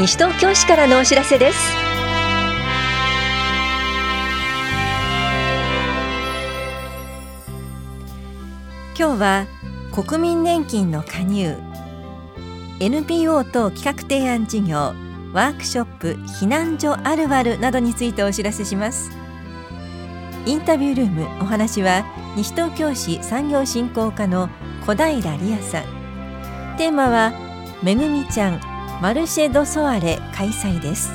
西東京市からのお知らせです。今日は国民年金の加入。NPO 等企画提案事業ワークショップ避難所あるあるなどについてお知らせします。インタビュールームお話は西東京市産業振興課の小平理也さん。テーマはめぐみちゃんマルシェ・ド・ソアレ開催です。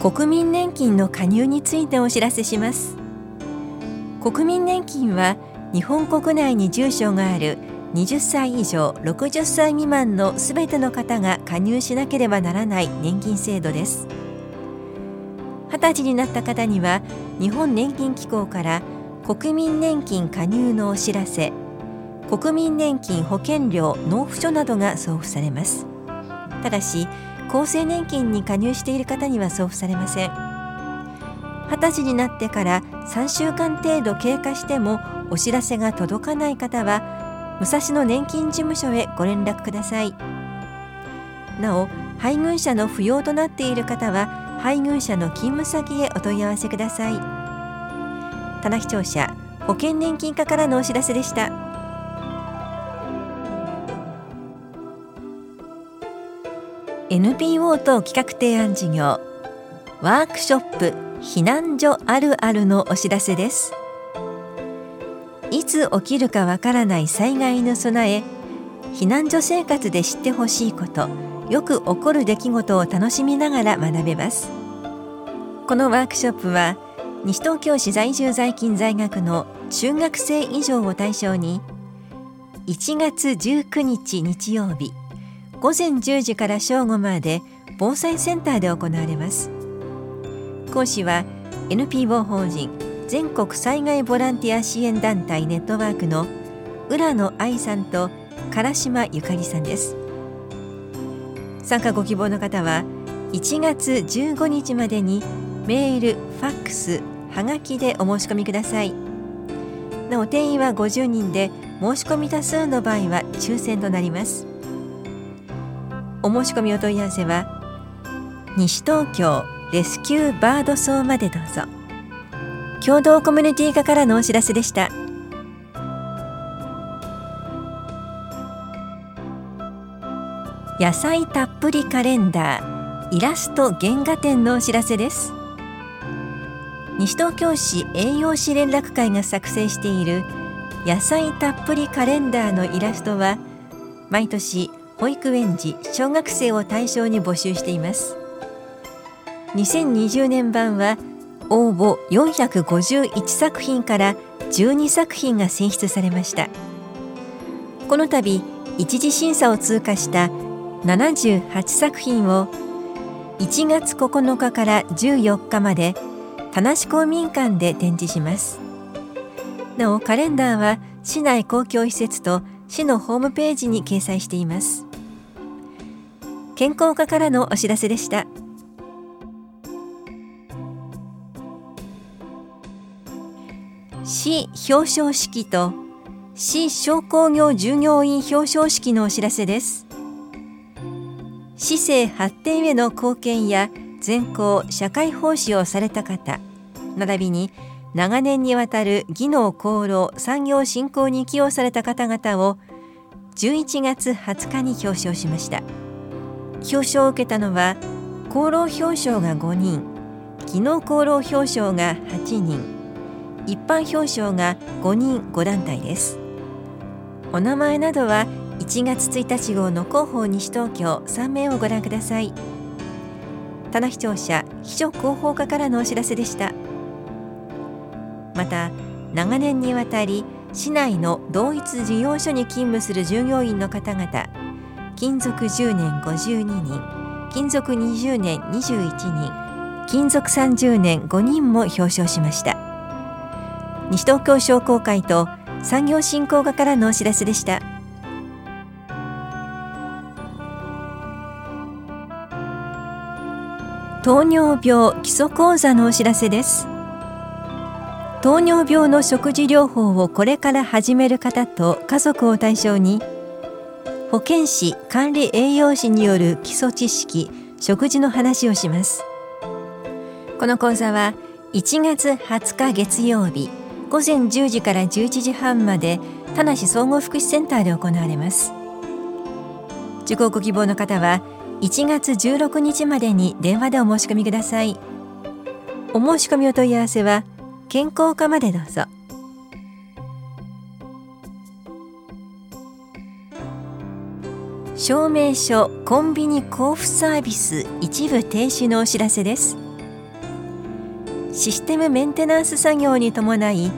国民年金の加入についてお知らせします。国民年金は日本国内に住所がある20歳以上60歳未満のすべての方が加入しなければならない年金制度です。20歳になった方には日本年金機構から国民年金加入のお知らせ国民年金保険料納付書などが送付されます。ただし厚生年金に加入している方には送付されません。20歳になってから3週間程度経過してもお知らせが届かない方は武蔵野年金事務所へご連絡ください。なお配偶者の扶養となっている方は配偶者の勤務先へお問い合わせください。棚視聴者保険年金課からのお知らせでした。NPO と企画提案事業ワークショップ避難所あるあるのお知らせです。いつ起きるかわからない災害の備え避難所生活で知ってほしいことよく起こる出来事を楽しみながら学べます。このワークショップは西東京市在住在勤在学の中学生以上を対象に1月19日日曜日午前10時から正午まで防災センターで行われます。講師は NPO 法人全国災害ボランティア支援団体ネットワークの浦野愛さんと唐島ゆかりさんです。参加ご希望の方は1月15日までにメール、ファックス、はがきでお申し込みください。なお定員は50人で申し込み多数の場合は抽選となります。お申し込みお問い合わせは西東京レスキューバードソーまでどうぞ。共同コミュニティ課からのお知らせでした。野菜たっぷりカレンダーイラスト原画展のお知らせです。西東京市栄養士連絡会が作成している野菜たっぷりカレンダーのイラストは毎年保育園児小学生を対象に募集しています。2020年版は応募451作品から12作品が選出されました。この度一次審査を通過した78作品を1月9日から14日まで田無公民館で展示します。なおカレンダーは市内公共施設と市のホームページに掲載しています。健康課からのお知らせでした。市表彰式と市商工業従業員表彰式のお知らせです。市政発展への貢献や全校社会奉仕をされた方並びに長年にわたる技能功労産業振興に寄与された方々を11月20日に表彰しました。表彰を受けたのは功労表彰が5人技能功労表彰が8人。一般表彰が5人5団体です。お名前などは1月1日号の広報西東京3名をご覧ください。棚視聴者秘書広報課からのお知らせでした。また長年にわたり市内の同一事業所に勤務する従業員の方々勤続10年52人勤続20年21人勤続30年5人も表彰しました。西東京商工会と産業振興課からのお知らせでした。糖尿病基礎講座のお知らせです。糖尿病の食事療法をこれから始める方と家族を対象に保健師管理栄養士による基礎知識食事の話をします。この講座は1月20日月曜日午前10時から11時半まで田無総合福祉センターで行われます。受講ご希望の方は1月16日までに電話でお申し込みください。お申し込みお問い合わせは健康課までどうぞ。証明書コンビニ交付サービス一部停止のお知らせです。システムメンテナンス作業に伴い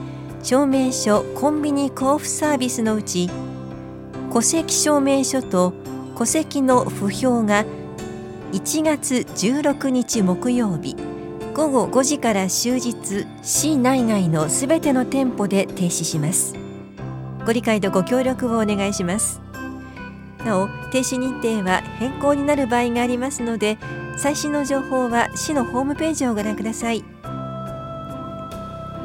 証明書コンビニ交付サービスのうち戸籍証明書と戸籍の不評が1月16日木曜日午後5時から終日市内外のすべての店舗で停止します。ご理解とご協力をお願いします。なお停止日程は変更になる場合がありますので最新の情報は市のホームページをご覧ください。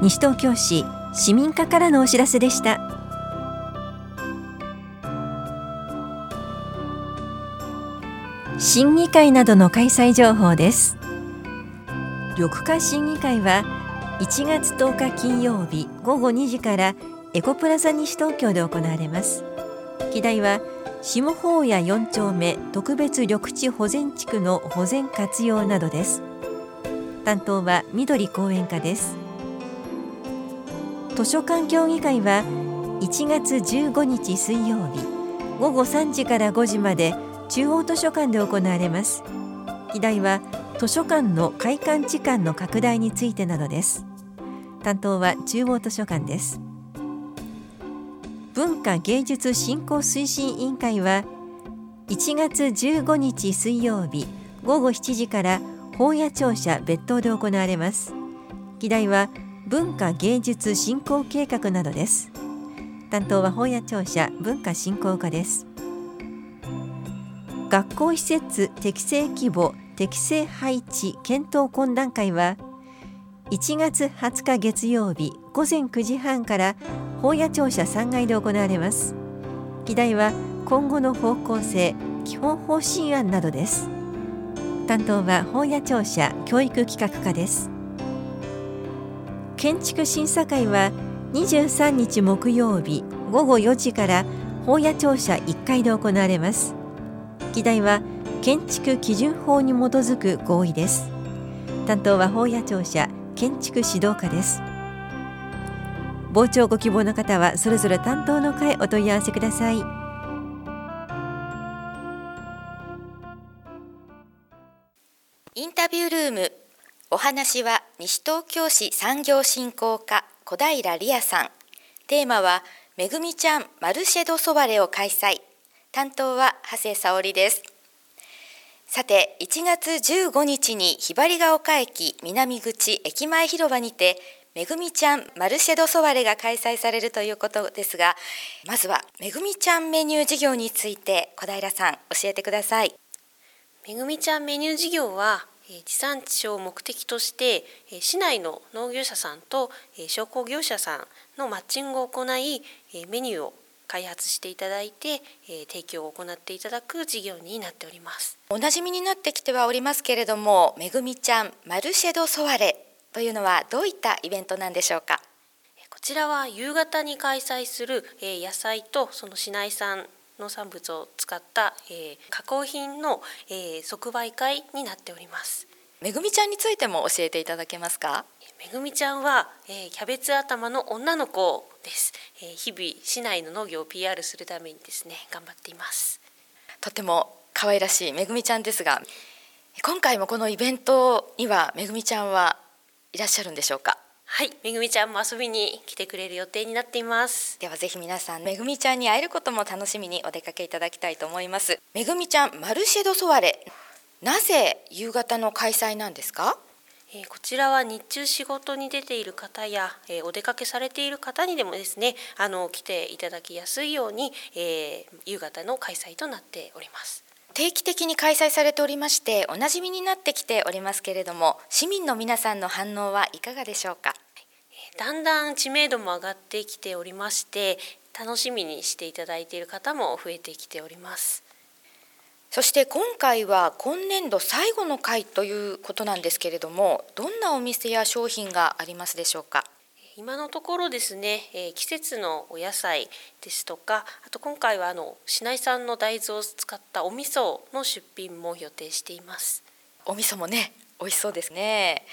西東京市市民課からのお知らせでした。審議会などの開催情報です。緑化審議会は1月10日金曜日午後2時からエコプラザ西東京で行われます。議題は下法屋4丁目特別緑地保全地区の保全活用などです。担当は緑公園課です。図書館協議会は1月15日水曜日午後3時から5時まで中央図書館で行われます。議題は図書館の開館時間の拡大についてなどです。担当は中央図書館です。文化芸術振興推進委員会は1月15日水曜日午後7時から法屋庁舎別当で行われます。議題は文化芸術振興計画などです。担当は法屋庁舎文化振興課です。学校施設適正規模適正配置検討懇談会は1月20日月曜日午前9時半から法屋庁舎3階で行われます。議題は今後の方向性基本方針案などです。担当は法屋庁舎教育企画課です。建築審査会は23日木曜日午後4時から法屋庁舎1階で行われます。議題は建築基準法に基づく合意です。担当は法屋庁舎建築指導課です。傍聴ご希望の方はそれぞれ担当の課へお問い合わせください。インタビュールームお話は西東京市産業振興課小平理也さん。テーマはめぐみちゃんマルシェドソワレを開催。担当は長谷沙織です。さて1月15日にひばりが丘駅南口駅前広場にてめぐみちゃんマルシェドソワレが開催されるということですがまずはめぐみちゃんメニュー事業について小平さん教えてください。めぐみちゃんメニュー事業は地産地消を目的として市内の農業者さんと商工業者さんのマッチングを行いメニューを開発していただいて、え提供を行っていただく事業になっております。おなじみになってきてはおりますけれどもめぐみちゃんマルシェドソワレというのはどういったイベントなんでしょうか？こちらは夕方に開催する、え野菜とその市内産農産物を使った、え加工品の、え即売会になっております。めぐみちゃんについても教えていただけますか？めぐみちゃんは、えキャベツ頭の女の子です、え日々市内の農業を PR するためにですね頑張っています。とても可愛らしいめぐみちゃんですが今回もこのイベントにはめぐみちゃんはいらっしゃるんでしょうか？はいめぐみちゃんも遊びに来てくれる予定になっています。ではぜひ皆さんめぐみちゃんに会えることも楽しみにお出かけいただきたいと思います。めぐみちゃんマルシェドソワレなぜ夕方の開催なんですか？えこちらは日中仕事に出ている方や、えお出かけされている方にでもですねあの来ていただきやすいように、えー、夕方の開催となっております。定期的に開催されておりましておなじみになってきておりますけれども市民の皆さんの反応はいかがでしょうか？だんだん知名度も上がってきておりまして楽しみにしていただいている方も増えてきております。そして今回は今年度最後の回ということなんですけれどもどんなお店や商品がありますでしょうか？今のところですね、えー、季節のお野菜ですとかあと今回はあの市内産の大豆を使ったお味噌の出品も予定しています。お味噌もね美味しそうですね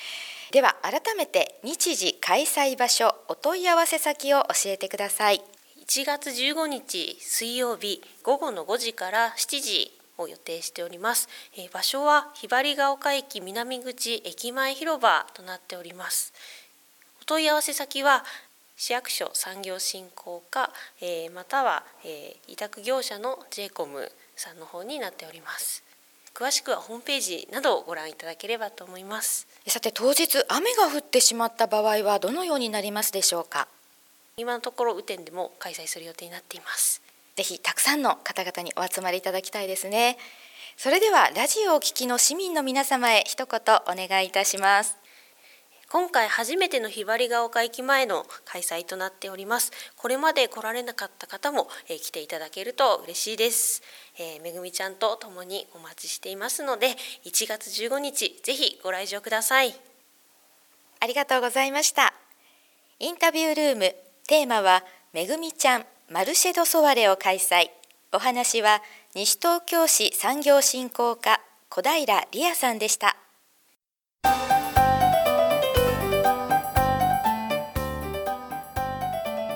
では改めて日時開催場所お問い合わせ先を教えてください。1月15日水曜日午後の5時から7時を予定しております、え場所はひばりが丘駅南口駅前広場となっております。お問い合わせ先は市役所産業振興課、えまたは、え委託業者の j コムさんの方になっております。詳しくはホームページなどをご覧いただければと思います。さて当日雨が降ってしまった場合はどのようになりますでしょうか？今のところ雨天でも開催する予定になっています。ぜひたくさんの方々にお集まりいただきたいですね。それではラジオを聴きの市民の皆様へ一言お願いいたします今回初めてのひばりが丘駅前の開催となっております。これまで来られなかった方も、えー、来ていただけると嬉しいです、えー、めぐみちゃんと共にお待ちしていますので1月15日ぜひご来場ください。ありがとうございました。インタビュールームテーマはめぐみちゃんマルシェドソワレを開催。お話は西東京市産業振興課小平理也さんでした。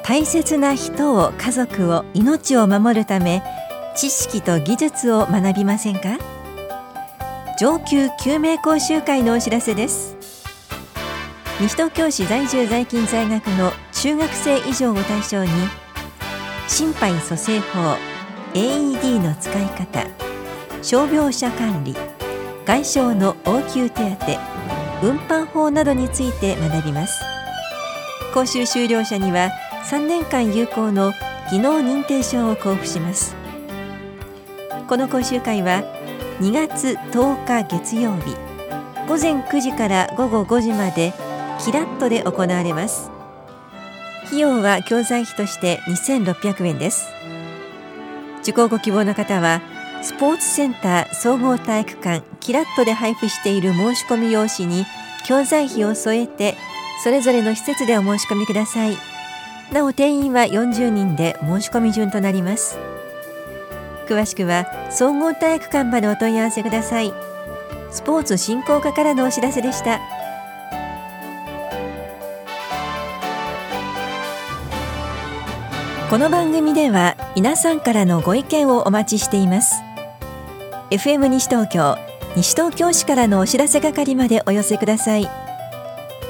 大切な人を家族を命を守るため知識と技術を学びませんか？上級救命講習会のお知らせです。西東京市在住在勤在学の中学生以上を対象に心肺蘇生法 AED の使い方傷病者管理外傷の応急手当運搬法などについて学びます。講習修了者には3年間有効の技能認定証を交付します。この講習会は2月10日月曜日午前9時から午後5時までキラットで行われます。費用は教材費として2600円です。受講ご希望の方はスポーツセンター総合体育館キラットで配布している申し込み用紙に教材費を添えてそれぞれの施設でお申し込みください。なお定員は40人で申し込み順となります。詳しくは総合体育館までお問い合わせください。スポーツ振興課からのお知らせでした。この番組では皆さんからのご意見をお待ちしています。FM 西東京西東京市からのお知らせ係までお寄せください。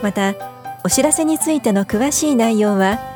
またお知らせについての詳しい内容は